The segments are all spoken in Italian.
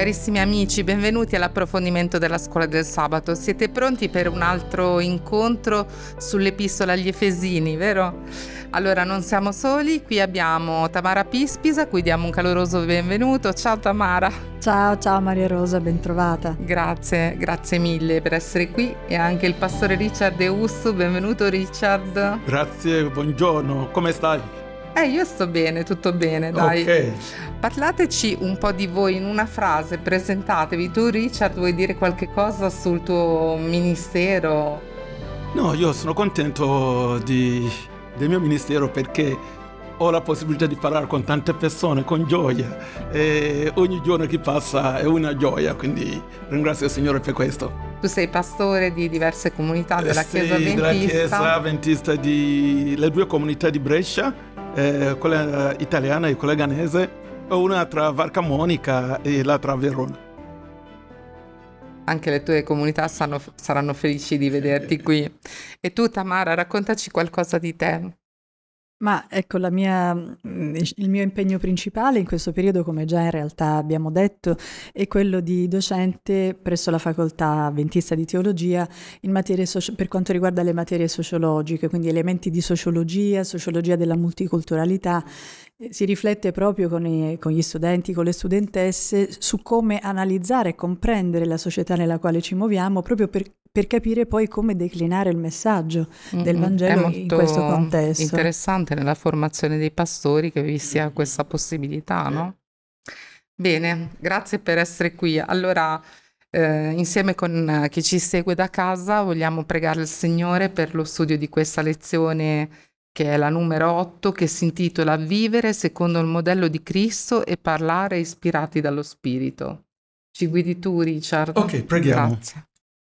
carissimi amici, benvenuti all'approfondimento della scuola del sabato. Siete pronti per un altro incontro sull'epistola agli Efesini, vero? Allora, non siamo soli, qui abbiamo Tamara Pispisa, a cui diamo un caloroso benvenuto. Ciao Tamara. Ciao, ciao Maria Rosa, bentrovata. Grazie, grazie mille per essere qui e anche il pastore Richard Eussu, benvenuto Richard. Grazie, buongiorno, come stai? Eh, io sto bene, tutto bene, dai. Ok. Parlateci un po' di voi in una frase, presentatevi. Tu Richard vuoi dire qualche cosa sul tuo ministero? No, io sono contento di, del mio ministero perché ho la possibilità di parlare con tante persone con gioia e ogni giorno che passa è una gioia, quindi ringrazio il Signore per questo. Tu sei pastore di diverse comunità della Eh, sì, Chiesa Adventista. della Chiesa Adventista di le due comunità di Brescia, eh, quella italiana e quella ghanese, e una tra Varca Monica e l'altra a Verona. Anche le tue comunità sanno- saranno felici di vederti qui. E tu Tamara, raccontaci qualcosa di te. Ma ecco, mia, mm, il mio impegno principale in questo periodo, come già in realtà abbiamo detto, è quello di docente presso la facoltà avventista di teologia in materie soci- per quanto riguarda le materie sociologiche, quindi elementi di sociologia, sociologia della multiculturalità. Eh, Si riflette proprio con, i- con gli studenti, con le studentesse, su come analizzare e comprendere la società nella quale ci muoviamo, proprio per, per capire poi come declinare il messaggio del Mm, Vangelo è in questo contesto. interessante nella formazione dei pastori che vi sia questa possibilità, no? Bene, grazie per essere qui. Allora, eh, insieme con eh, chi ci segue da casa, vogliamo pregare il Signore per lo studio di questa lezione che è la numero 8, che si intitola Vivere secondo il modello di Cristo e parlare ispirati dallo Spirito. Ci guidi tu, Richard? Ok, preghiamo. Grazie.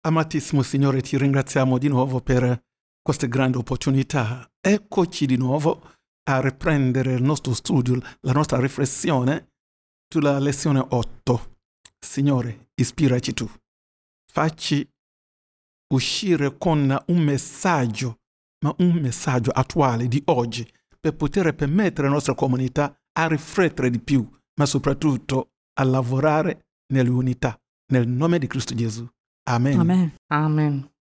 Amatissimo Signore, ti ringraziamo di nuovo per queste grandi opportunità. Eccoci di nuovo a riprendere il nostro studio, la nostra riflessione sulla lezione 8. Signore, ispiraci tu. Facci uscire con un messaggio, ma un messaggio attuale di oggi, per poter permettere alla nostra comunità a riflettere di più, ma soprattutto a lavorare nell'unità. Nel nome di Cristo Gesù. Amen. Amen. Amen.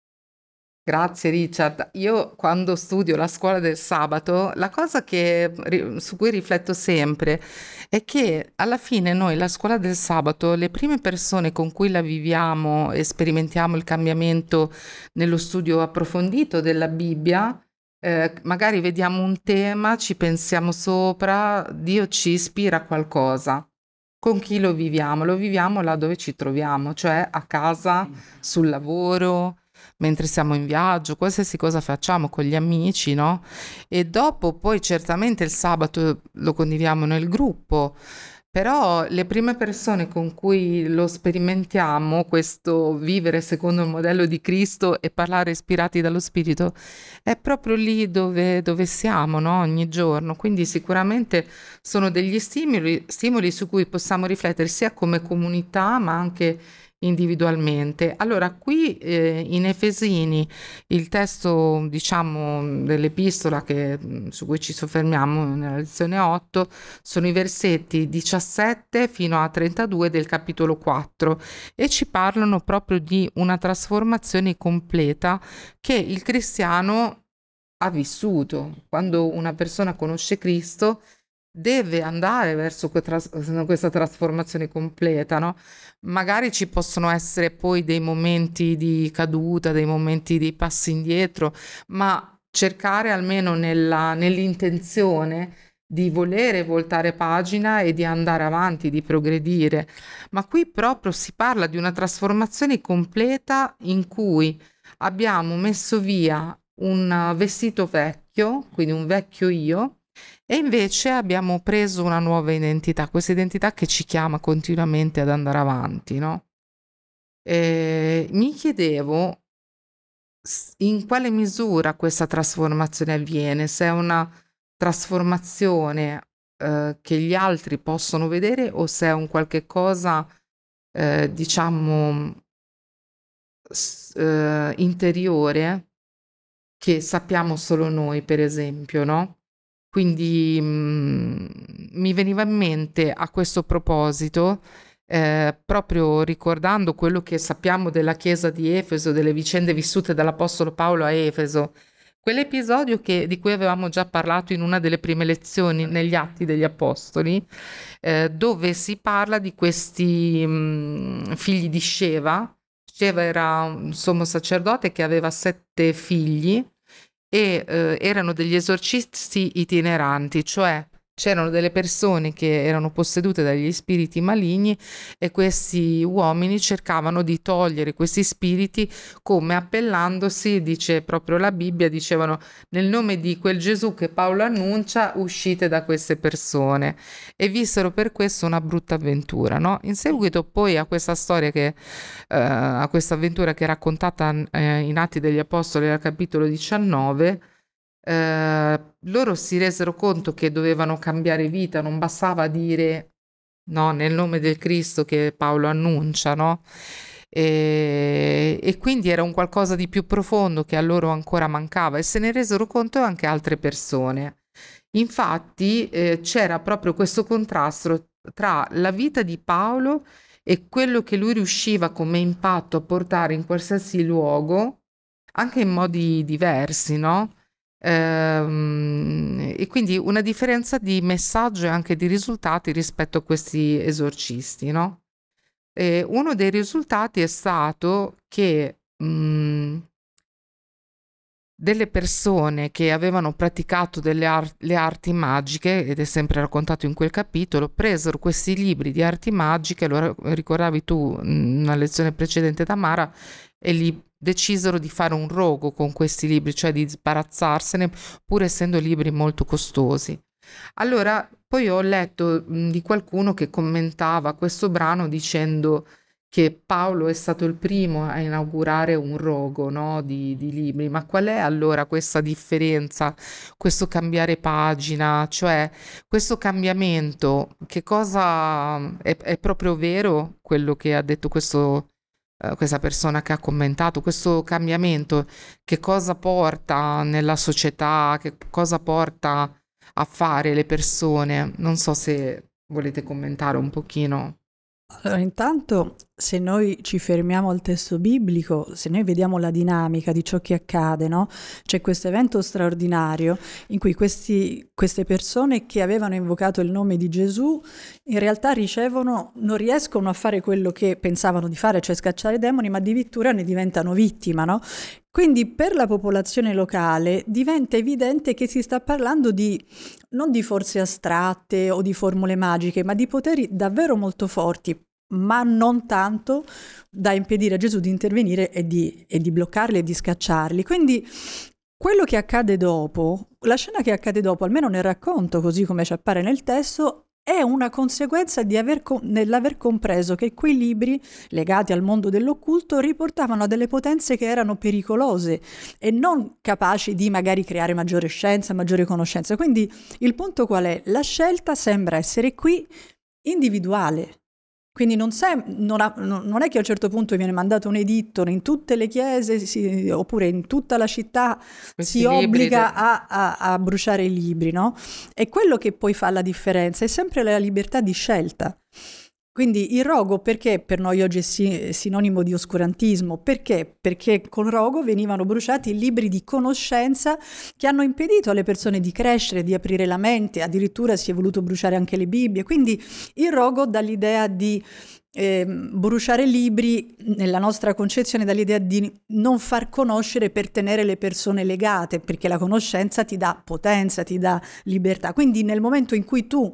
Grazie Richard. Io quando studio la scuola del sabato, la cosa che, su cui rifletto sempre è che alla fine noi la scuola del sabato, le prime persone con cui la viviamo e sperimentiamo il cambiamento nello studio approfondito della Bibbia, eh, magari vediamo un tema, ci pensiamo sopra, Dio ci ispira a qualcosa. Con chi lo viviamo? Lo viviamo là dove ci troviamo, cioè a casa, sul lavoro, mentre siamo in viaggio, qualsiasi cosa facciamo con gli amici, no? E dopo poi certamente il sabato lo condividiamo nel gruppo, però le prime persone con cui lo sperimentiamo, questo vivere secondo il modello di Cristo e parlare ispirati dallo Spirito, è proprio lì dove, dove siamo, no? Ogni giorno. Quindi sicuramente sono degli stimoli, stimoli su cui possiamo riflettere sia come comunità, ma anche individualmente. Allora, qui eh, in Efesini, il testo, diciamo, dell'epistola che, su cui ci soffermiamo nella lezione 8, sono i versetti 17 fino a 32 del capitolo 4 e ci parlano proprio di una trasformazione completa che il cristiano ha vissuto. Quando una persona conosce Cristo, deve andare verso questa trasformazione completa, no? Magari ci possono essere poi dei momenti di caduta, dei momenti di passi indietro, ma cercare almeno nella- nell'intenzione di volere voltare pagina e di andare avanti, di progredire. Ma qui proprio si parla di una trasformazione completa in cui abbiamo messo via un vestito vecchio, quindi un vecchio io, e invece abbiamo preso una nuova identità, questa identità che ci chiama continuamente ad andare avanti, no? E mi chiedevo in quale misura questa trasformazione avviene, se è una trasformazione eh, che gli altri possono vedere o se è un qualche cosa, eh, diciamo, s- eh, interiore che sappiamo solo noi, per esempio, no? Quindi mm, mi veniva in mente a questo proposito eh, proprio ricordando quello che sappiamo della chiesa di Efeso, delle vicende vissute dall'Apostolo Paolo a Efeso, quell'episodio che, di cui avevamo già parlato in una delle prime lezioni negli Atti degli Apostoli, eh, dove si parla di questi mh, mm, figli di Sheva. Sheva era un sommo sacerdote che aveva sette figli e eh, erano degli esorcisti itineranti, cioè c'erano delle persone che erano possedute dagli spiriti maligni e questi uomini cercavano di togliere questi spiriti come appellandosi, dice proprio la Bibbia, dicevano nel nome di quel Gesù che Paolo annuncia, uscite da queste persone e vissero per questo una brutta avventura. No? In seguito poi a questa storia che, eh, a questa avventura che è raccontata eh, in Atti degli Apostoli al capitolo 19, eh, loro si resero conto che dovevano cambiare vita, non bastava dire no, nel nome del Cristo che Paolo annuncia, no? E, e, quindi era un qualcosa di più profondo che a loro ancora mancava e se ne resero conto anche altre persone. Infatti eh, c'era proprio questo contrasto tra la vita di Paolo e quello che lui riusciva come impatto a portare in qualsiasi luogo, anche in modi diversi, no? Ehm, e quindi una differenza di messaggio e anche di risultati rispetto a questi esorcisti, no? E uno dei risultati è stato che mh, mhmm, delle persone che avevano praticato delle ar- le arti magiche, ed è sempre raccontato in quel capitolo, presero questi libri di arti magiche, lo ricordavi tu in una lezione precedente da Mara, e li decisero di fare un rogo con questi libri, cioè di sbarazzarsene, pur essendo libri molto costosi. Allora, poi ho letto di qualcuno che commentava questo brano dicendo che Paolo è stato il primo a inaugurare un rogo no, di, di, libri, ma qual è allora questa differenza, questo cambiare pagina, cioè questo cambiamento, che cosa è, è proprio vero quello che ha detto questo eh, questa persona che ha commentato, questo cambiamento, che cosa porta nella società, che cosa porta a fare le persone. Non so se volete commentare un pochino. Allora, intanto, se noi ci fermiamo al testo biblico, se noi vediamo la dinamica di ciò che accade, no? c'è questo evento straordinario in cui questi, queste persone che avevano invocato il nome di Gesù in realtà ricevono, non riescono a fare quello che pensavano di fare, cioè scacciare i demoni, ma addirittura ne diventano vittima. No? Quindi per la popolazione locale diventa evidente che si sta parlando di non di forze astratte o di formule magiche, ma di poteri davvero molto forti, ma non tanto da impedire a Gesù di intervenire e di, e di bloccarli e di scacciarli. Quindi quello che accade dopo, la scena che accade dopo, almeno nel racconto, così come ci appare nel testo, è una conseguenza com- nell'aver compreso che quei libri legati al mondo dell'occulto riportavano a delle potenze che erano pericolose e non capaci di magari creare maggiore scienza, maggiore conoscenza. Quindi il punto qual è? La scelta sembra essere qui individuale, quindi non, sem- non, ha, non, è che a un certo punto viene mandato un editto in tutte le chiese si, oppure in tutta la città Questi si obbliga de... a, a, a, bruciare i libri, no? È quello che poi fa la differenza, è sempre la libertà di scelta. Quindi il rogo perché per noi oggi è sinonimo di oscurantismo? Perché? Perché con rogo venivano bruciati libri di conoscenza che hanno impedito alle persone di crescere, di aprire la mente, addirittura si è voluto bruciare anche le Bibbie. Quindi il rogo dà l'idea di eh, bruciare libri, nella nostra concezione, dall'idea di non far conoscere per tenere le persone legate, perché la conoscenza ti dà potenza, ti dà libertà. Quindi nel momento in cui tu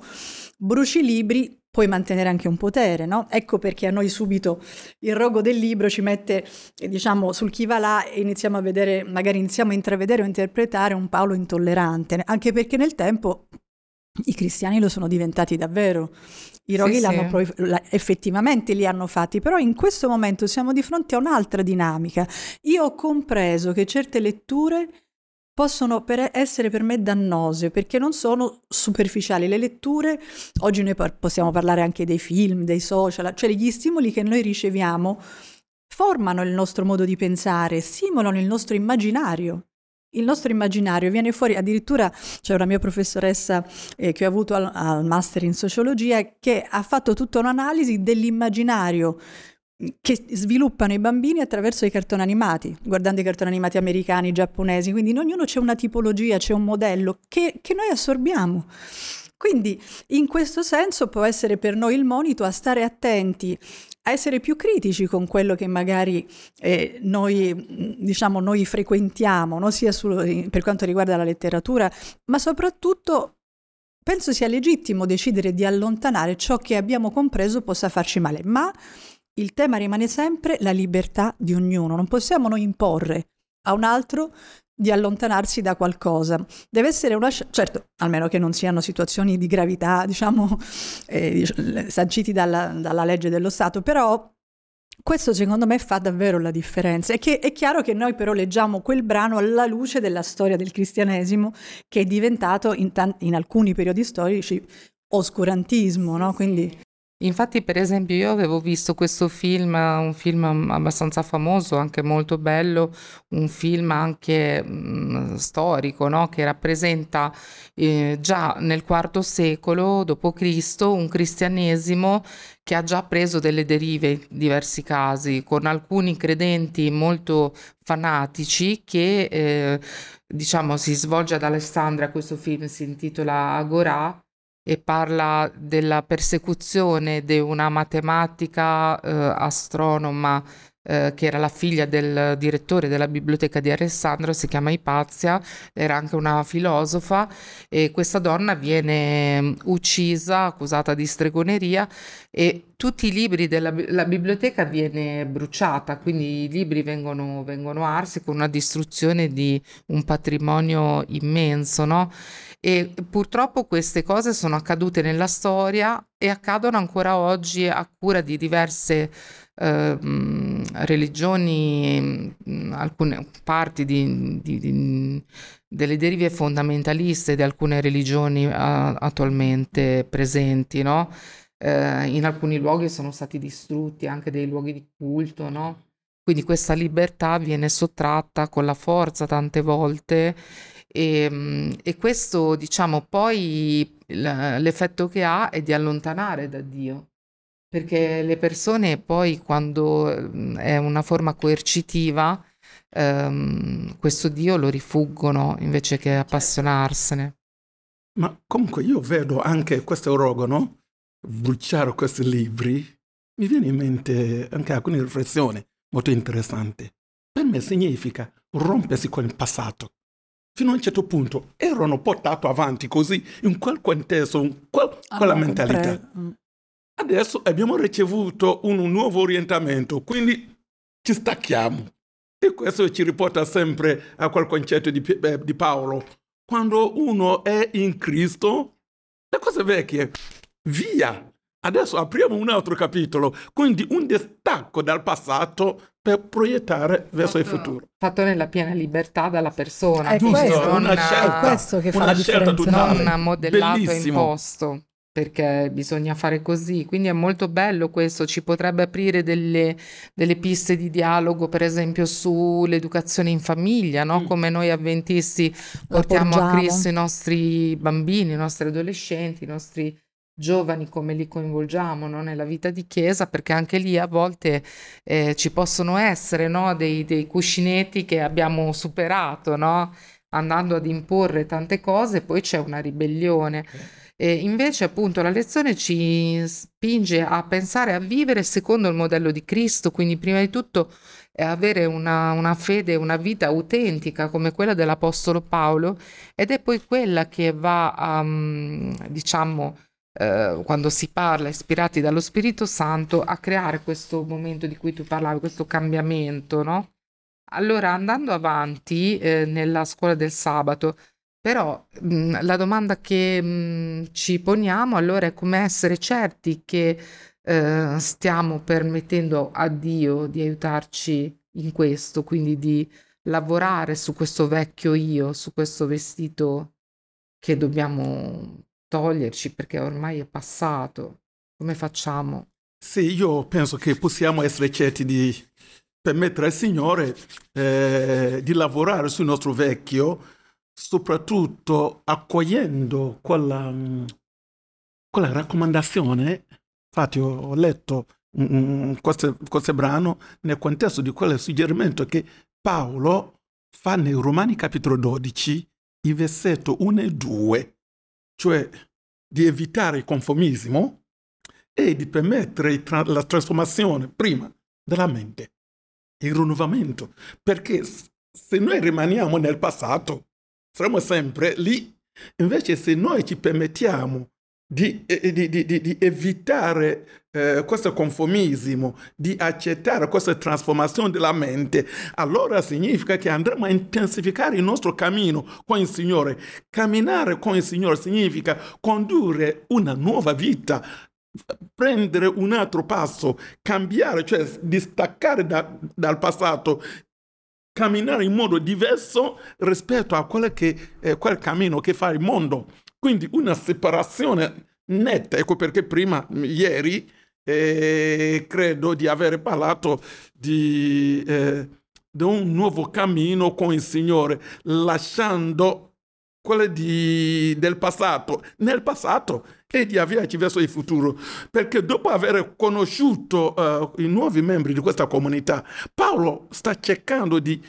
bruci libri, puoi mantenere anche un potere, no? Ecco perché a noi subito il rogo del libro ci mette, diciamo, sul chi va là e iniziamo a vedere, magari iniziamo a intravedere o interpretare un Paolo intollerante, anche perché nel tempo i cristiani lo sono diventati davvero. I roghi sì, l'hanno sì. Pro- effettivamente li hanno fatti, però in questo momento siamo di fronte a un'altra dinamica. Io ho compreso che certe letture possono per essere per me dannose perché non sono superficiali. Le letture, oggi noi possiamo parlare anche dei film, dei social, cioè gli stimoli che noi riceviamo formano il nostro modo di pensare, stimolano il nostro immaginario. il nostro immaginario viene fuori, addirittura c'è una mia professoressa eh, che ho avuto al, al master in sociologia che ha fatto tutta un'analisi dell'immaginario che sviluppano i bambini attraverso i cartoni animati, guardando i cartoni animati americani, giapponesi, quindi in ognuno c'è una tipologia, c'è un modello che, che noi assorbiamo. Quindi in questo senso può essere per noi il monito a stare attenti, a essere più critici con quello che magari eh, noi, diciamo, noi frequentiamo, no? sia su, per quanto riguarda la letteratura, ma soprattutto penso sia legittimo decidere di allontanare ciò che abbiamo compreso possa farci male, ma il tema rimane sempre la libertà di ognuno, non possiamo noi imporre a un altro di allontanarsi da qualcosa. Deve essere una scelta, certo, almeno che non siano situazioni di gravità, diciamo, eh, sanciti dalla, dalla legge dello Stato, però questo secondo me fa davvero la differenza. È, che, è chiaro che noi però leggiamo quel brano alla luce della storia del cristianesimo che è diventato in, tanti, in alcuni periodi storici oscurantismo, no? Quindi Infatti, per esempio, io avevo visto questo film, un film abbastanza famoso, anche molto bello, un film anche mh, storico, no? che rappresenta eh, già nel IV secolo d.C. un cristianesimo che ha già preso delle derive in diversi casi, con alcuni credenti molto fanatici che, eh, diciamo, si svolge ad Alessandria, questo film si intitola Agorà, e parla della persecuzione di una matematica eh, astronoma eh, che era la figlia del direttore della biblioteca di Alessandro, si chiama Ipazia, era anche una filosofa e questa donna viene mm, uccisa, accusata di stregoneria e tutti i libri della biblioteca viene bruciata, quindi i libri vengono, vengono arsi con una distruzione di un patrimonio immenso, no? E purtroppo queste cose sono accadute nella storia e accadono ancora oggi a cura di diverse eh, religioni, alcune parti di, di, di, delle derive fondamentaliste di alcune religioni uh, attualmente presenti, no? Eh, in alcuni luoghi sono stati distrutti anche dei luoghi di culto, no? Quindi questa libertà viene sottratta con la forza tante volte e, e questo, diciamo, poi l'effetto che ha è di allontanare da Dio, perché le persone poi quando mm, è una forma coercitiva, ehm, questo Dio lo rifuggono invece che appassionarsene. Ma comunque io vedo anche questo orogano, bruciare questi libri, mi viene in mente anche alcune riflessioni molto interessanti. Per me significa rompersi con il passato, fino a un certo punto erano portati avanti così, in quel contesto, in quel, ah, quella mentalità. Pre... Adesso abbiamo ricevuto un nuovo orientamento, quindi ci stacchiamo. E questo ci riporta sempre a quel concetto di, eh, di Paolo. Quando uno è in Cristo, le cose vecchie, via. Adesso apriamo un altro capitolo, quindi un distacco dal passato per proiettare verso fatto, il futuro. Fatto nella piena libertà dalla persona. È giusto, questo, una, scelta, è questo che fa la differenza. Totale. Non modellato e imposto perché bisogna fare così. Quindi è molto bello questo, ci potrebbe aprire delle, delle piste di dialogo, per esempio sull'educazione in famiglia, no? Mm. come noi avventisti portiamo a Cristo i nostri bambini, i nostri adolescenti, i nostri giovani come li coinvolgiamo no? nella vita di chiesa, perché anche lì a volte eh, ci possono essere no? dei, dei, cuscinetti che abbiamo superato, no? andando ad imporre tante cose, poi c'è una ribellione. E invece appunto la lezione ci spinge a pensare a vivere secondo il modello di Cristo, quindi prima di tutto è avere una, una fede, una vita autentica come quella dell'Apostolo Paolo ed è poi quella che va a, diciamo, eh, quando si parla ispirati dallo Spirito Santo a creare questo momento di cui tu parlavi, questo cambiamento, no? Allora, andando avanti eh, nella scuola del sabato, però mh, la domanda che mh, ci poniamo allora è come essere certi che eh, stiamo permettendo a Dio di aiutarci in questo, quindi di lavorare su questo vecchio io, su questo vestito che dobbiamo toglierci perché ormai è passato. Come facciamo? Sì, io penso che possiamo essere certi di, permettere al Signore eh, di lavorare sul nostro vecchio, soprattutto accogliendo quella, quella raccomandazione. Infatti ho letto mm, questo, questo brano nel contesto di quel suggerimento che Paolo fa nei Romani capitolo 12, i versetti 1 e 2, cioè di evitare il conformismo e di permettere la trasformazione prima della mente, il rinnovamento, perché se noi rimaniamo nel passato, saremo sempre lì. Invece se noi ci permettiamo di, di, di, di evitare eh, questo conformismo, di accettare questa trasformazione della mente, allora significa che andremo a intensificare il nostro cammino con il Signore. Camminare con il Signore significa condurre una nuova vita, prendere un altro passo, cambiare, cioè distaccare da, dal passato, camminare in modo diverso rispetto a che, eh, quel cammino che fa il mondo. Quindi una separazione netta, ecco perché prima, ieri, eh, credo di aver parlato di, eh, di, un nuovo cammino con il Signore, lasciando quello di, del passato nel passato e di avviarci verso il futuro. Perché dopo aver conosciuto uh, i nuovi membri di questa comunità, Paolo sta cercando di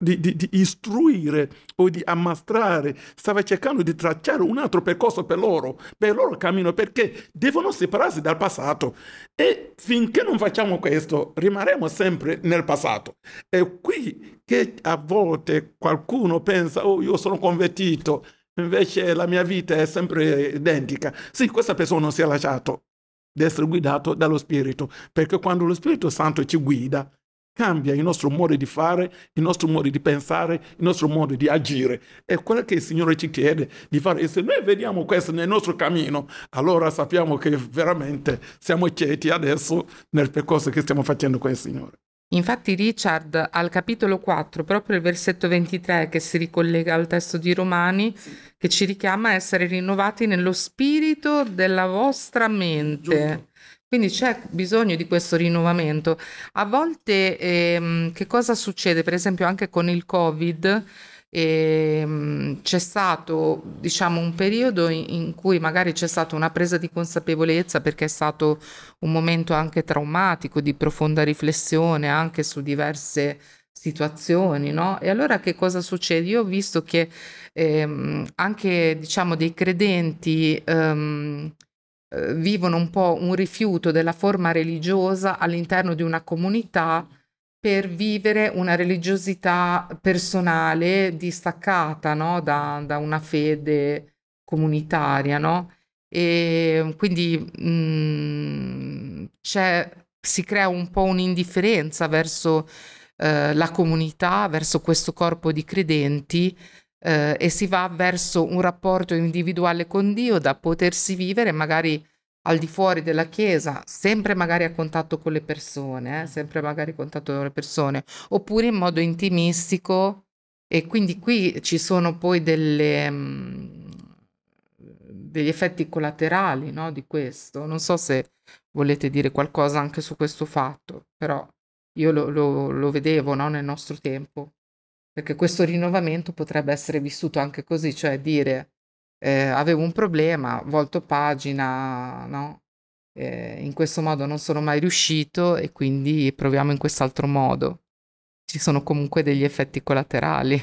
di, di, di, istruire o di ammastrare, stava cercando di tracciare un altro percorso per loro, per il loro cammino, perché devono separarsi dal passato. E finché non facciamo questo, rimarremo sempre nel passato. È qui che a volte qualcuno pensa, oh, io sono convertito, invece la mia vita è sempre identica. Sì, questa persona non si è lasciato di essere guidato dallo Spirito, perché quando lo Spirito Santo ci guida, cambia il nostro modo di fare, il nostro modo di pensare, il nostro modo di agire. È quello che il Signore ci chiede di fare. E se noi vediamo questo nel nostro cammino, allora sappiamo che veramente siamo ceti adesso nel percorso che stiamo facendo con il Signore. Infatti Richard al capitolo 4, proprio il versetto 23 che si ricollega al testo di Romani, che ci richiama a essere rinnovati nello spirito della vostra mente. Quindi c'è bisogno di questo rinnovamento. A volte ehm, che cosa succede? Per esempio anche con il Covid ehm, c'è stato, diciamo, un periodo in, in cui magari c'è stata una presa di consapevolezza perché è stato un momento anche traumatico, di profonda riflessione anche su diverse situazioni, no? E allora che cosa succede? Io ho visto che ehm, anche, diciamo, dei credenti ehm, eh, vivono un po' un rifiuto della forma religiosa all'interno di una comunità per vivere una religiosità personale distaccata no? da, da, una fede comunitaria, no? E quindi mh, mm, si crea un po' un'indifferenza verso eh, la comunità, verso questo corpo di credenti eh, e si va verso un rapporto individuale con Dio da potersi vivere magari al di fuori della Chiesa, sempre magari a contatto con le persone, eh, sempre magari a contatto con le persone, oppure in modo intimistico. E quindi qui ci sono poi delle, mh, mm, degli effetti collaterali no, di questo. Non so se volete dire qualcosa anche su questo fatto, però io lo, lo, lo vedevo no, nel nostro tempo. Perché questo rinnovamento potrebbe essere vissuto anche così, cioè dire eh, avevo un problema, volto pagina, no? Eh, in questo modo non sono mai riuscito e quindi proviamo in quest'altro modo. Ci sono comunque degli effetti collaterali.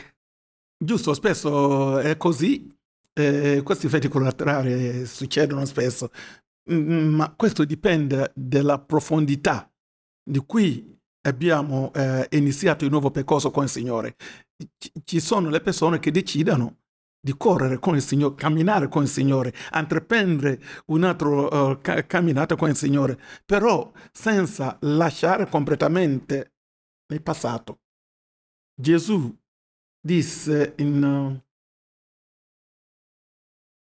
Giusto, spesso è così, eh, questi effetti collaterali succedono spesso, ma questo dipende dalla profondità di cui abbiamo eh, iniziato il nuovo percorso con il Signore ci sono le persone che decidono di correre con il Signore, camminare con il Signore, intraprendere un'altra uh, ca- camminata con il Signore, però senza lasciare completamente il passato. Gesù disse in,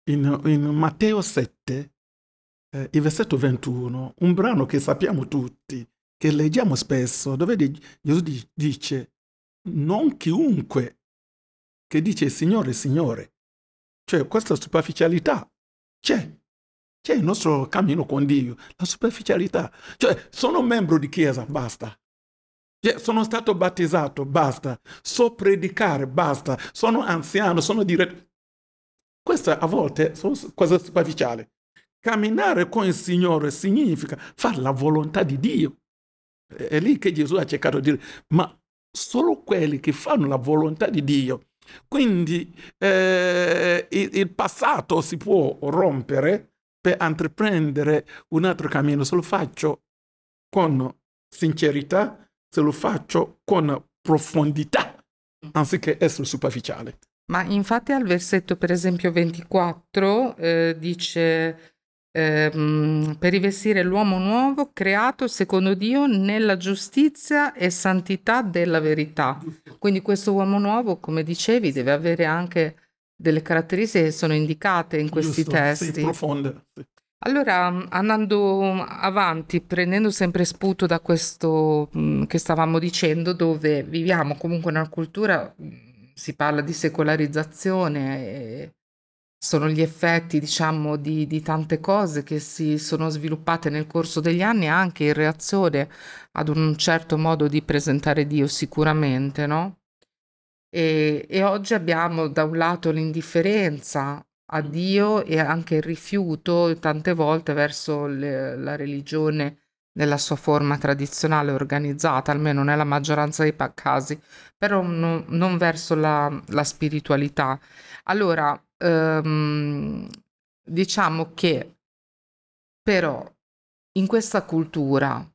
in, in Matteo 7, eh, il versetto 21, un brano che sappiamo tutti, che leggiamo spesso, dove Gesù dice, non chiunque che dice Signore, Signore. Cioè questa superficialità c'è. C'è il nostro cammino con Dio, la superficialità. Cioè sono membro di chiesa, basta. Cioè, sono stato battezzato, basta. So predicare, basta. Sono anziano, sono diretto. Questa a volte è cosa superficiale. Camminare con il Signore significa fare la volontà di Dio. È lì che Gesù ha cercato di dire, ma solo quelli che fanno la volontà di Dio. Quindi eh, il, passato si può rompere per intraprendere un altro cammino. Se lo faccio con sincerità, se lo faccio con profondità, anziché essere superficiale. Ma infatti al versetto, per esempio 24, eh, dice ehm, per rivestire l'uomo nuovo creato secondo Dio nella giustizia e santità della verità. Quindi questo uomo nuovo, come dicevi, deve avere anche delle caratteristiche che sono indicate in questi Giusto, testi. Sì, profonde. Sì. Allora, andando avanti, prendendo sempre spunto da questo mh, che stavamo dicendo, dove viviamo comunque in una cultura, mh, si parla di secolarizzazione, e sono gli effetti, diciamo, di, di tante cose che si sono sviluppate nel corso degli anni, anche in reazione ad un certo modo di presentare Dio, sicuramente, no? E, e oggi abbiamo da un lato l'indifferenza a Dio e anche il rifiuto tante volte verso le- la religione nella sua forma tradizionale organizzata, almeno nella maggioranza dei casi, però no- non verso la, la spiritualità. Allora, ehm, diciamo che però in questa cultura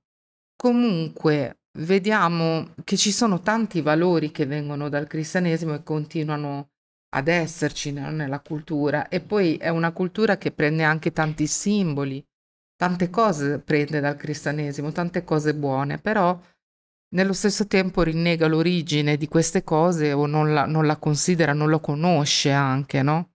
comunque vediamo che ci sono tanti valori che vengono dal cristianesimo e continuano ad esserci nella cultura e poi è una cultura che prende anche tanti simboli, tante cose prende dal cristianesimo, tante cose buone, però nello stesso tempo rinnega l'origine di queste cose o non la, non la considera, non lo conosce anche, no?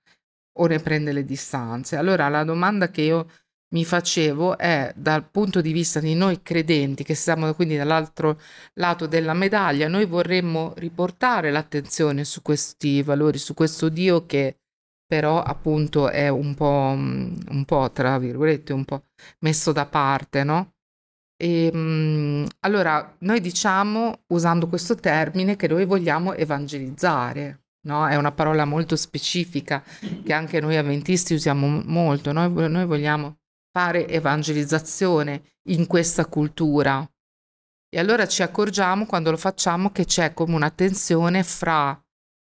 O ne prende le distanze. Allora la domanda che io mi facevo è dal punto di vista di noi credenti, che siamo quindi dall'altro lato della medaglia, noi vorremmo riportare l'attenzione su questi valori, su questo Dio che però appunto è un po', mm, un po' tra virgolette, un po' messo da parte, no? E, mm, allora, noi diciamo, usando questo termine, che noi vogliamo evangelizzare, no? È una parola molto specifica che anche noi avventisti usiamo molto, noi, noi vogliamo fare evangelizzazione in questa cultura. E allora ci accorgiamo quando lo facciamo che c'è come una tensione fra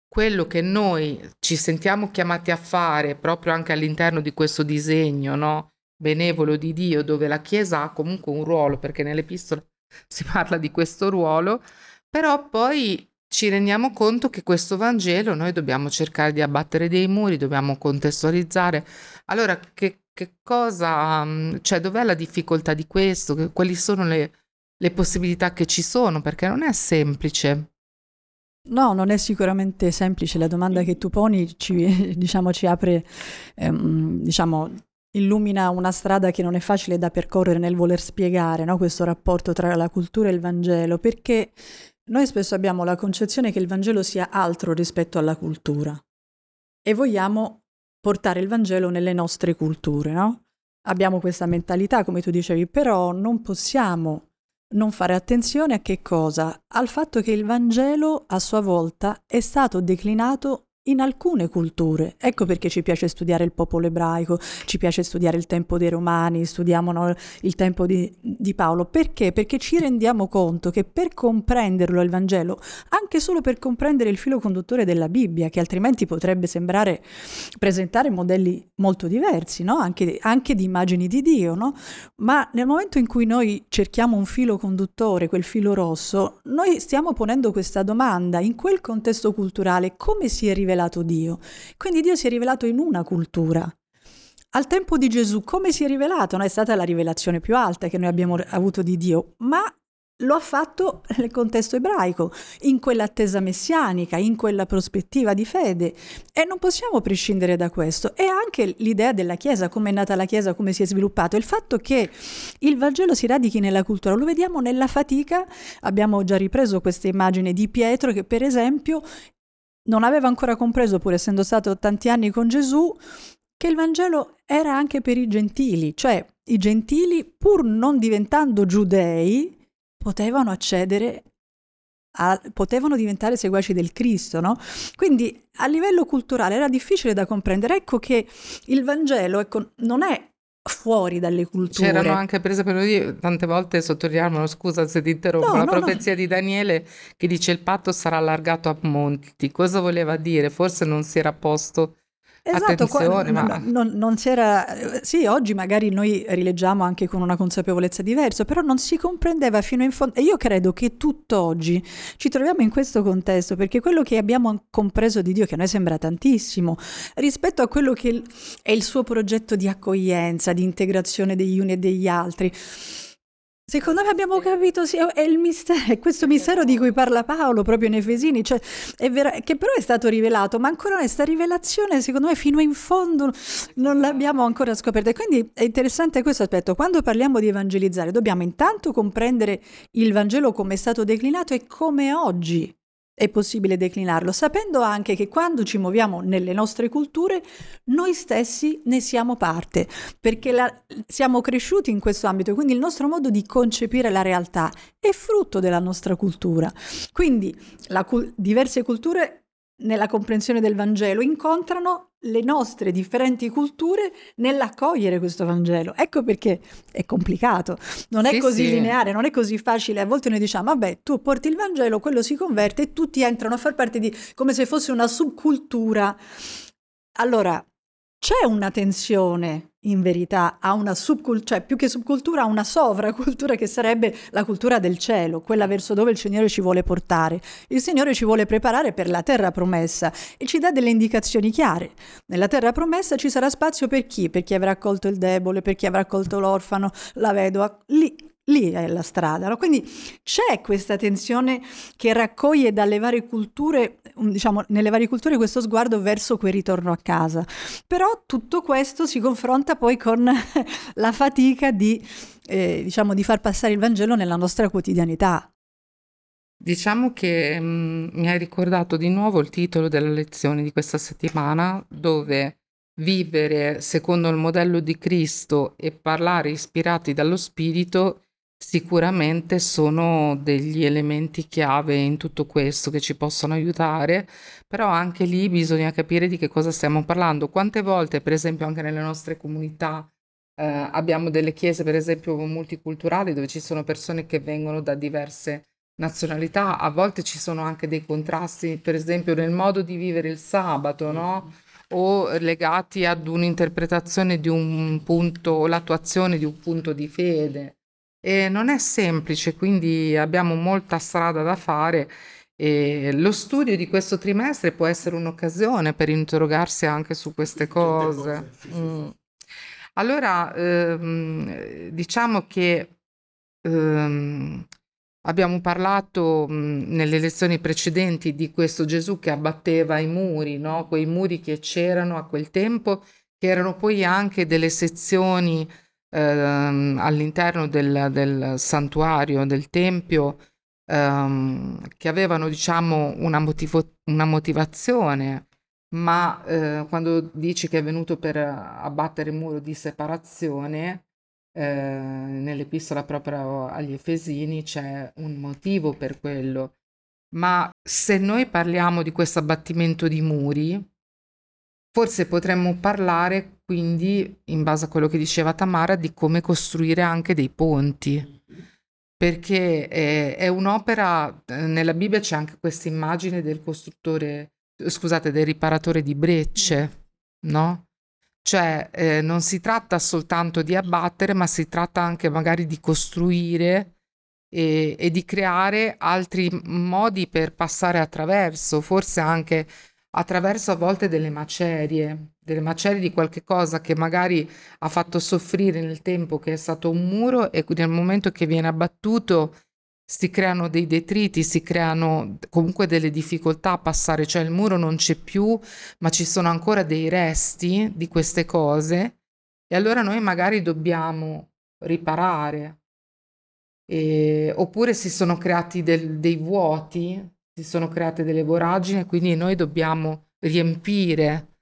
quello che noi ci sentiamo chiamati a fare proprio anche all'interno di questo disegno, no? benevolo di Dio, dove la Chiesa ha comunque un ruolo, perché nell'epistola si parla di questo ruolo, però poi ci rendiamo conto che questo Vangelo noi dobbiamo cercare di abbattere dei muri, dobbiamo contestualizzare. Allora, che, che cosa, mm, cioè, dov'è la difficoltà di questo? Quali sono le, le possibilità che ci sono? Perché non è semplice. No, non è sicuramente semplice. La domanda che tu poni ci, diciamo, ci apre, ehm, diciamo, illumina una strada che non è facile da percorrere nel voler spiegare no, questo rapporto tra la cultura e il Vangelo, perché noi spesso abbiamo la concezione che il Vangelo sia altro rispetto alla cultura e vogliamo portare il Vangelo nelle nostre culture, no? Abbiamo questa mentalità, come tu dicevi, però non possiamo non fare attenzione a che cosa? Al fatto che il Vangelo a sua volta è stato declinato in alcune culture. Ecco perché ci piace studiare il popolo ebraico, ci piace studiare il tempo dei Romani, studiamo no, il tempo di, di, Paolo. Perché? Perché ci rendiamo conto che per comprenderlo il Vangelo, anche solo per comprendere il filo conduttore della Bibbia, che altrimenti potrebbe sembrare presentare modelli molto diversi, no? anche, anche, di immagini di Dio, no? ma nel momento in cui noi cerchiamo un filo conduttore, quel filo rosso, noi stiamo ponendo questa domanda in quel contesto culturale, come si è rivelato? Rivelato Dio. Quindi Dio si è rivelato in una cultura. Al tempo di Gesù, come si è rivelato? Non è stata la rivelazione più alta che noi abbiamo avuto di Dio, ma lo ha fatto nel contesto ebraico, in quell'attesa messianica, in quella prospettiva di fede. E non possiamo prescindere da questo. E anche l'idea della Chiesa, come è nata la Chiesa, come si è sviluppato. Il fatto che il Vangelo si radichi nella cultura, lo vediamo nella fatica. Abbiamo già ripreso questa immagine di Pietro che, per esempio, non aveva ancora compreso, pur essendo stato tanti anni con Gesù, che il Vangelo era anche per i gentili, cioè i gentili, pur non diventando giudei, potevano accedere a, potevano diventare seguaci del Cristo, no? Quindi a livello culturale era difficile da comprendere. Ecco che il Vangelo ecco, non è fuori dalle culture. C'erano anche, per esempio, noi tante volte sottolineiamo, scusa se ti interrompo, no, la no, profezia no. di Daniele che dice il patto sarà allargato a monti. Cosa voleva dire? Forse non si era posto Esatto, Attenzione, qua, ma... non, non si era... Sì, oggi magari noi rileggiamo anche con una consapevolezza diversa, però non si comprendeva fino in fondo. E io credo che tutt'oggi ci troviamo in questo contesto, perché quello che abbiamo compreso di Dio, che a noi sembra tantissimo, rispetto a quello che è il suo progetto di accoglienza, di integrazione degli uni e degli altri, Secondo me abbiamo capito, sì, è il mistero, è questo mistero di cui parla Paolo proprio in Efesini, cioè, vera, che però è stato rivelato, ma ancora questa rivelazione secondo me fino in fondo non l'abbiamo ancora scoperta. E quindi è interessante questo aspetto, quando parliamo di evangelizzare dobbiamo intanto comprendere il Vangelo come è stato declinato e come oggi è possibile declinarlo, sapendo anche che quando ci muoviamo nelle nostre culture, noi stessi ne siamo parte, perché la, siamo cresciuti in questo ambito, quindi il nostro modo di concepire la realtà è frutto della nostra cultura. Quindi la, diverse culture nella comprensione del Vangelo incontrano le nostre differenti culture nell'accogliere questo Vangelo. Ecco perché è complicato, non è sì, così sì. lineare, non è così facile. A volte noi diciamo, vabbè, tu porti il Vangelo, quello si converte e tutti entrano a far parte di, come se fosse una subcultura. Allora, c'è una tensione in verità a una subcultura, cioè più che subcultura, a una sovracultura che sarebbe la cultura del cielo, quella verso dove il Signore ci vuole portare. Il Signore ci vuole preparare per la terra promessa e ci dà delle indicazioni chiare. Nella terra promessa ci sarà spazio per chi? Per chi avrà accolto il debole, per chi avrà accolto l'orfano, la vedova. Lì lì è la strada. No? Quindi c'è questa tensione che raccoglie dalle varie culture, diciamo, nelle varie culture questo sguardo verso quel ritorno a casa. Però tutto questo si confronta poi con la fatica di, eh, diciamo, di far passare il Vangelo nella nostra quotidianità. Diciamo che mh, mm, mi hai ricordato di nuovo il titolo della lezione di questa settimana, dove vivere secondo il modello di Cristo e parlare ispirati dallo Spirito Sicuramente sono degli elementi chiave in tutto questo che ci possono aiutare, però anche lì bisogna capire di che cosa stiamo parlando. Quante volte, per esempio, anche nelle nostre comunità eh, abbiamo delle chiese, per esempio, multiculturali dove ci sono persone che vengono da diverse nazionalità, a volte ci sono anche dei contrasti, per esempio, nel modo di vivere il sabato, no? o legati ad un'interpretazione di un punto l'attuazione di un punto di fede. E non è semplice, quindi abbiamo molta strada da fare e lo studio di questo trimestre può essere un'occasione per interrogarsi anche su queste cose. Mm. Allora, ehm, diciamo che ehm, abbiamo parlato mh, nelle lezioni precedenti di questo Gesù che abbatteva i muri, no? quei muri che c'erano a quel tempo, che erano poi anche delle sezioni ehm, all'interno del, del, santuario, del tempio, ehm, che avevano diciamo una, motivo- una motivazione, ma eh, quando dici che è venuto per abbattere il muro di separazione, eh, nell'epistola proprio agli Efesini c'è un motivo per quello. Ma se noi parliamo di questo abbattimento di muri, Forse potremmo parlare quindi, in base a quello che diceva Tamara, di come costruire anche dei ponti, perché è, è un'opera, eh, nella Bibbia c'è anche questa immagine del costruttore, scusate, del riparatore di brecce, no? Cioè eh, non si tratta soltanto di abbattere, ma si tratta anche magari di costruire e, e di creare altri modi per passare attraverso, forse anche attraverso a volte delle macerie, delle macerie di qualche cosa che magari ha fatto soffrire nel tempo, che è stato un muro e nel momento che viene abbattuto si creano dei detriti, si creano comunque delle difficoltà a passare, cioè il muro non c'è più, ma ci sono ancora dei resti di queste cose e allora noi magari dobbiamo riparare. E, oppure si sono creati del, dei vuoti si sono create delle voragini, quindi noi dobbiamo riempire.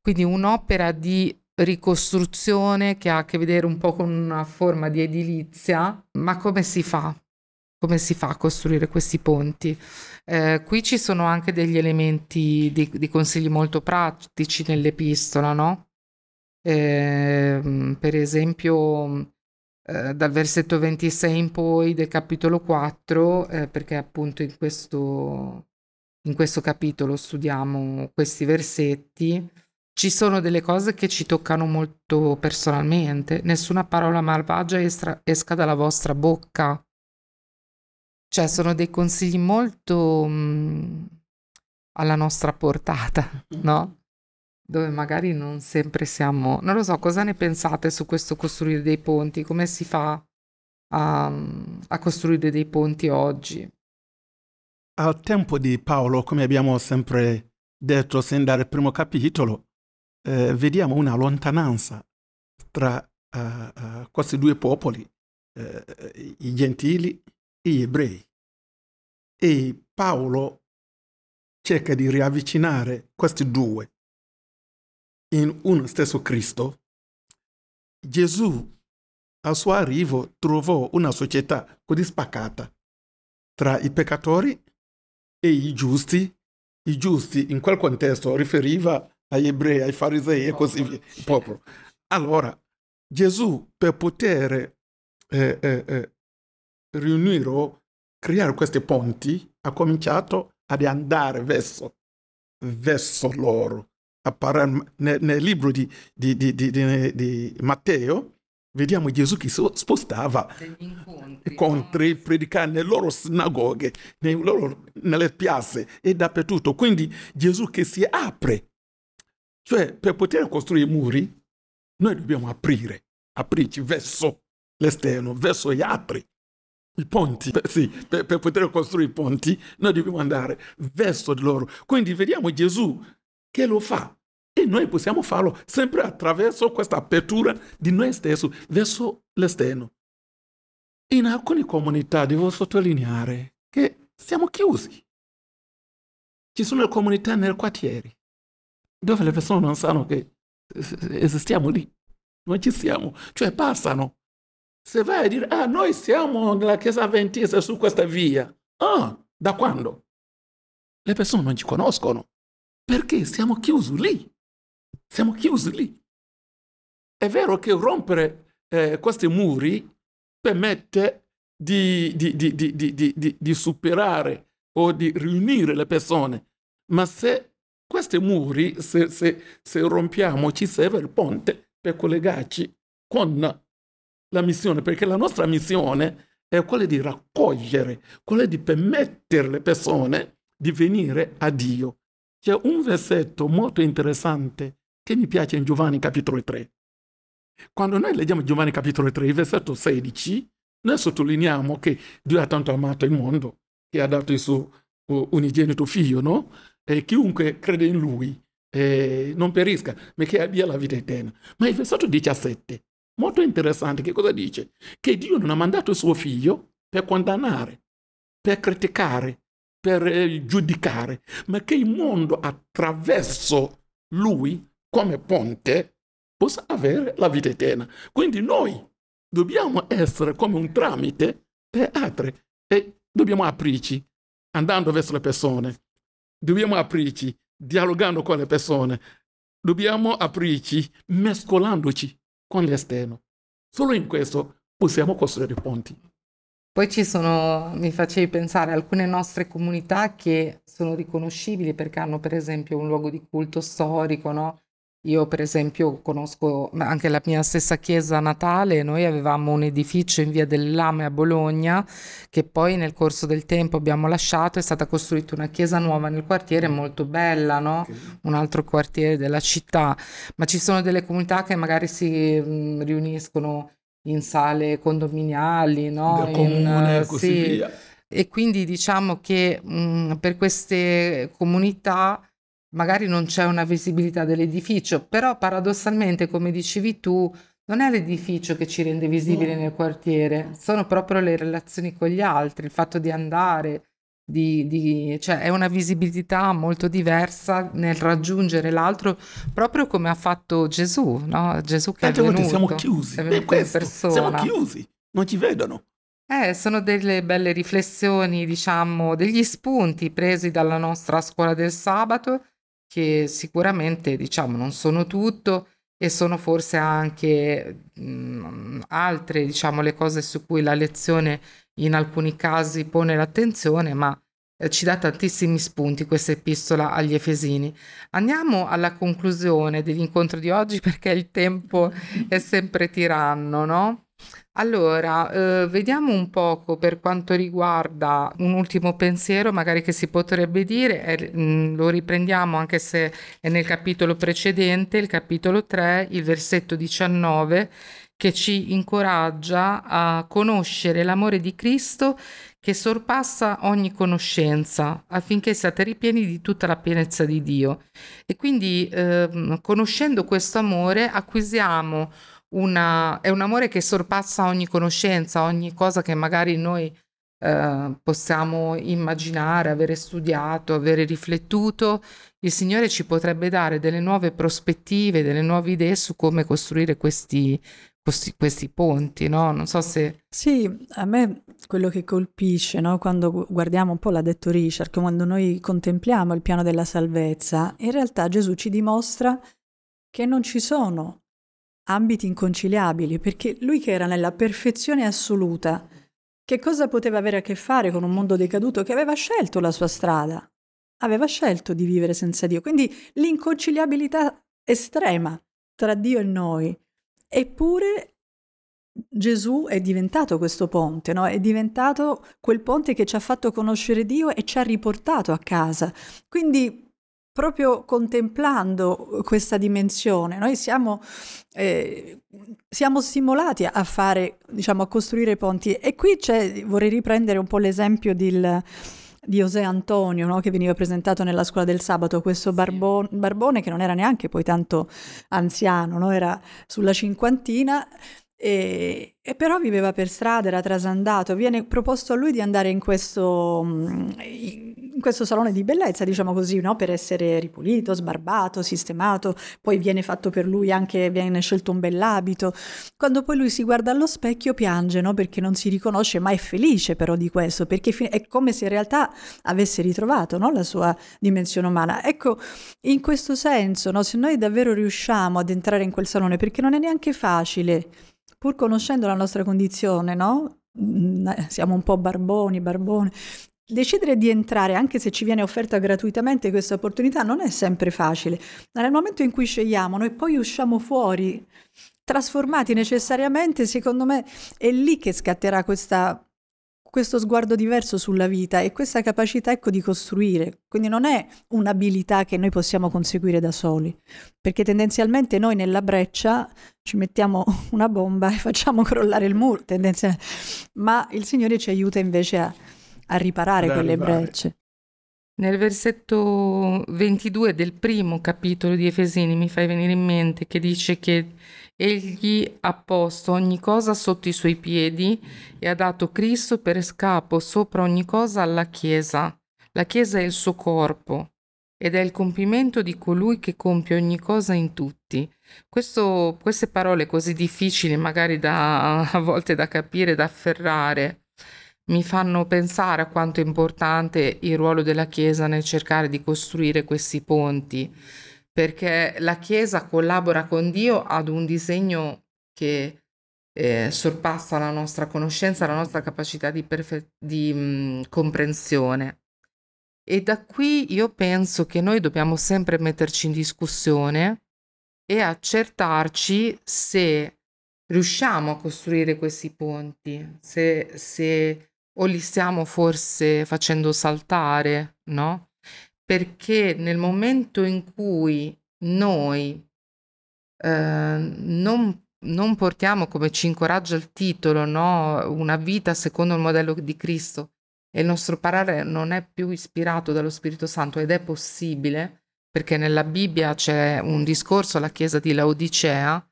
Quindi un'opera di ricostruzione che ha a che vedere un po' con una forma di edilizia, ma come si fa? come si fa a costruire questi ponti. Eh, qui ci sono anche degli elementi di, di consigli molto pratici nell'epistola, no? Eh, per esempio, eh, dal versetto 26 in poi del capitolo 4, eh, perché appunto in questo, in questo capitolo studiamo questi versetti, ci sono delle cose che ci toccano molto personalmente. Nessuna parola malvagia estra- esca dalla vostra bocca cioè sono dei consigli molto mh, mm, alla nostra portata, no? Dove magari non sempre siamo... Non lo so, cosa ne pensate su questo costruire dei ponti? Come si fa a, a costruire dei ponti oggi? Al tempo di Paolo, come abbiamo sempre detto sin dal primo capitolo, eh, vediamo una lontananza tra uh, uh, questi due popoli, uh, i gentili e gli ebrei. E Paolo cerca di riavvicinare questi due in uno stesso Cristo. Gesù al suo arrivo trovò una società così spaccata tra i peccatori e i giusti. I giusti in quel contesto riferiva agli ebrei, ai farisei e così via, il popolo. Allora, Gesù per poter eh, eh, eh, riunire o creare questi ponti ha cominciato ad andare verso, verso loro. Nel, nel libro di, di, di, di, Matteo vediamo Gesù che si spostava incontri, no? predicare nelle loro sinagoghe, loro, nelle piazze e dappertutto. Quindi Gesù che si apre. Cioè, per poter costruire muri, noi dobbiamo aprire, aprirci verso l'esterno, verso gli altri i ponti, sì, per, per, poter costruire i ponti, noi dobbiamo andare verso di loro. Quindi vediamo Gesù che lo fa noi possiamo farlo sempre attraverso questa apertura di noi stessi verso l'esterno. In alcune comunità devo sottolineare che siamo chiusi. Ci sono comunità nei quartieri dove le persone non sanno che esistiamo lì, non ci siamo, cioè passano se vai a dire, ah, noi siamo nella Chiesa Adventista su questa via. Ah, da quando? Le persone non ci conoscono perché siamo chiusi lì. Siamo chiusi lì. È vero che rompere eh, questi muri permette di, di, di, di, superare o di riunire le persone, ma se questi muri, se, se, se rompiamo, ci serve il ponte per collegarci con la missione, perché la nostra missione è quella di raccogliere, quella di permettere alle persone di venire a Dio. C'è un versetto molto interessante che mi piace in Giovanni capitolo 3. Quando noi leggiamo Giovanni capitolo 3, il versetto 16, noi sottolineiamo che Dio ha tanto amato il mondo che ha dato il suo unigenito figlio, no? E chiunque crede in lui eh, non perisca, ma che abbia la vita eterna. Ma il versetto 17 Molto interessante, che cosa dice? Che Dio non ha mandato il suo figlio per condannare, per criticare, per eh, giudicare, ma che il mondo attraverso lui, come ponte, possa avere la vita eterna. Quindi noi dobbiamo essere come un tramite per altri e dobbiamo aprirci andando verso le persone, dobbiamo aprirci dialogando con le persone, dobbiamo aprirci mescolandoci con l'esterno. Solo in questo possiamo costruire ponti. Poi ci sono, mi facevi pensare, alcune nostre comunità che sono riconoscibili perché hanno per esempio un luogo di culto storico, no? Io per esempio conosco anche la mia stessa chiesa natale, noi avevamo un edificio in via del Lame a Bologna che poi nel corso del tempo abbiamo lasciato, è stata costruita una chiesa nuova nel quartiere molto bella, no? okay. un altro quartiere della città, ma ci sono delle comunità che magari si mh, riuniscono in sale condominiali, no? comune, in, così sì. via. E quindi diciamo che mh, per queste comunità magari non c'è una visibilità dell'edificio, però paradossalmente, come dicevi tu, non è l'edificio che ci rende visibile nel quartiere, sono proprio le relazioni con gli altri, il fatto di andare, di, di, cioè è una visibilità molto diversa nel raggiungere l'altro, proprio come ha fatto Gesù, no? Gesù che Tante è venuto, siamo chiusi, è questo, siamo chiusi, non ci vedono. Eh, sono delle belle riflessioni, diciamo, degli spunti presi dalla nostra scuola del sabato, che sicuramente, diciamo, non sono tutto e sono forse anche mh, altre, diciamo, le cose su cui la lezione in alcuni casi pone l'attenzione, ma eh, ci dà tantissimi spunti questa epistola agli Efesini. Andiamo alla conclusione dell'incontro di oggi perché il tempo è sempre tiranno, no? Allora, eh, vediamo un poco per quanto riguarda un ultimo pensiero, magari che si potrebbe dire, eh, lo riprendiamo anche se è nel capitolo precedente, il capitolo 3, il versetto 19, che ci incoraggia a conoscere l'amore di Cristo che sorpassa ogni conoscenza, affinché siate ripieni di tutta la pienezza di Dio. E quindi, eh, conoscendo questo amore, acquisiamo una, è un amore che sorpassa ogni conoscenza, ogni cosa che magari noi eh, possiamo immaginare, avere studiato, avere riflettuto. Il Signore ci potrebbe dare delle nuove prospettive, delle nuove idee su come costruire questi, questi, questi ponti, no? Non so se... Sì, a me quello che colpisce, no? Quando guardiamo un po', l'ha detto Richard, quando noi contempliamo il piano della salvezza, in realtà Gesù ci dimostra che non ci sono ambiti inconciliabili, perché lui che era nella perfezione assoluta, che cosa poteva avere a che fare con un mondo decaduto che aveva scelto la sua strada, aveva scelto di vivere senza Dio, quindi l'inconciliabilità estrema tra Dio e noi. Eppure Gesù è diventato questo ponte, no? è diventato quel ponte che ci ha fatto conoscere Dio e ci ha riportato a casa. Quindi proprio contemplando questa dimensione, noi siamo, eh, siamo stimolati a fare, diciamo, a costruire ponti. E qui vorrei riprendere un po' l'esempio del, di José Antonio, no? che veniva presentato nella scuola del sabato, questo barbone, barbone che non era neanche poi tanto anziano, no? era sulla cinquantina. E, e, però viveva per strada, era trasandato. Viene proposto a lui di andare in questo, mm, in questo salone di bellezza, diciamo così, no? per essere ripulito, sbarbato, sistemato, poi viene fatto per lui anche, viene scelto un bell'abito. Quando poi lui si guarda allo specchio piange, no? perché non si riconosce, ma è felice però di questo, perché è come se in realtà avesse ritrovato no? la sua dimensione umana. Ecco, in questo senso, se noi davvero riusciamo ad entrare in quel salone, perché non è neanche facile, pur conoscendo la nostra condizione, no? Mm, siamo un po' barboni, barboni, Decidere di entrare, anche se ci viene offerta gratuitamente questa opportunità, non è sempre facile. Ma nel momento in cui scegliamo, noi poi usciamo fuori, trasformati necessariamente, secondo me è lì che scatterà questa, questo sguardo diverso sulla vita e questa capacità ecco, di costruire. Quindi non è un'abilità che noi possiamo conseguire da soli, perché tendenzialmente noi nella breccia ci mettiamo una bomba e facciamo crollare il muro, ma il Signore ci aiuta invece a a riparare quelle arrivare. brecce. Nel versetto 22 del primo capitolo di Efesini mi fai venire in mente che dice che egli ha posto ogni cosa sotto i suoi piedi e ha dato Cristo per scapo sopra ogni cosa alla Chiesa. La Chiesa è il suo corpo ed è il compimento di colui che compie ogni cosa in tutti. Questo, queste parole così difficili magari da, a volte da capire, da afferrare, mi fanno pensare a quanto è importante il ruolo della Chiesa nel cercare di costruire questi ponti, perché la Chiesa collabora con Dio ad un disegno che eh, sorpassa la nostra conoscenza, la nostra capacità di, perfe- di mh, mm, comprensione. E da qui io penso che noi dobbiamo sempre metterci in discussione e accertarci se riusciamo a costruire questi ponti, se, se o li stiamo forse facendo saltare, no? Perché nel momento in cui noi eh, non, non, portiamo, come ci incoraggia il titolo, no? una vita secondo il modello di Cristo, e il nostro parere non è più ispirato dallo Spirito Santo ed è possibile, perché nella Bibbia c'è un discorso alla Chiesa di Laodicea,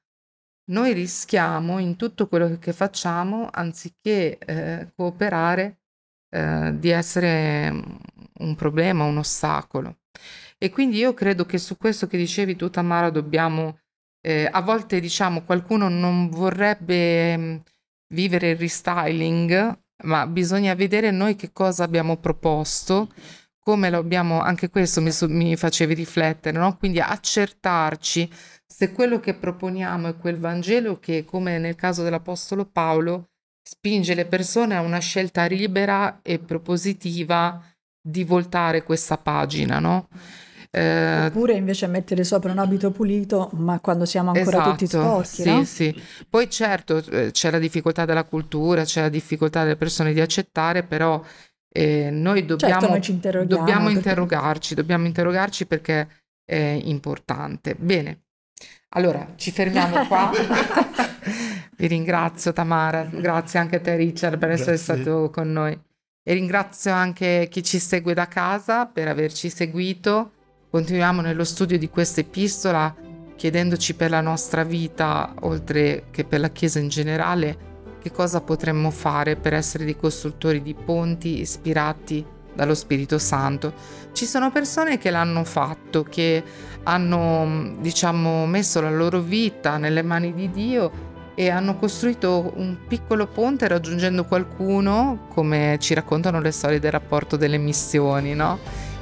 noi rischiamo in tutto quello che facciamo, anziché eh, cooperare, eh, di essere un problema, un ostacolo. E quindi io credo che su questo che dicevi tu, Tamara, dobbiamo, eh, a volte diciamo, qualcuno non vorrebbe mm, vivere il restyling ma bisogna vedere noi che cosa abbiamo proposto, come lo abbiamo, anche questo mi, mi facevi riflettere, no? quindi accertarci se quello che proponiamo è quel Vangelo che, come nel caso dell'Apostolo Paolo, spinge le persone a una scelta libera e propositiva di voltare questa pagina, no? Eh, Oppure invece mettere sopra un abito pulito, ma quando siamo ancora esatto, tutti sporchi, sì, no? sì. Poi certo eh, c'è la difficoltà della cultura, c'è la difficoltà delle persone di accettare, però eh, noi dobbiamo, certo, noi dobbiamo perché... interrogarci, dobbiamo interrogarci perché è importante. Bene, allora ci fermiamo qua. Vi ringrazio Tamara, grazie anche a te Richard per grazie. essere stato con noi. E ringrazio anche chi ci segue da casa per averci seguito. Continuiamo nello studio di questa epistola chiedendoci per la nostra vita, oltre che per la Chiesa in generale, che cosa potremmo fare per essere dei costruttori di ponti ispirati dallo Spirito Santo. Ci sono persone che l'hanno fatto, che hanno, diciamo, messo la loro vita nelle mani di Dio e hanno costruito un piccolo ponte raggiungendo qualcuno, come ci raccontano le storie del rapporto delle missioni, no?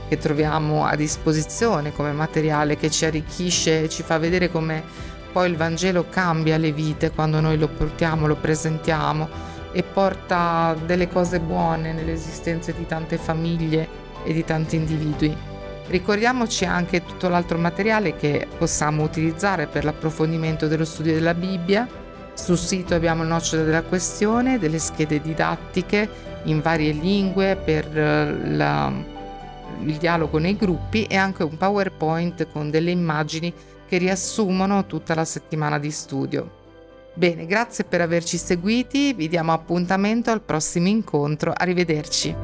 che troviamo a disposizione come materiale che ci arricchisce e ci fa vedere come poi il Vangelo cambia le vite quando noi lo portiamo, lo presentiamo e porta delle cose buone nelle esistenze di tante famiglie e di tanti individui. Ricordiamoci anche tutto l'altro materiale che possiamo utilizzare per l'approfondimento dello studio della Bibbia. Sul sito abbiamo il nocciolo della questione, delle schede didattiche in varie lingue per eh, la il dialogo nei gruppi e anche un PowerPoint con delle immagini che riassumono tutta la settimana di studio. Bene, grazie per averci seguiti, vi diamo appuntamento al prossimo incontro, arrivederci.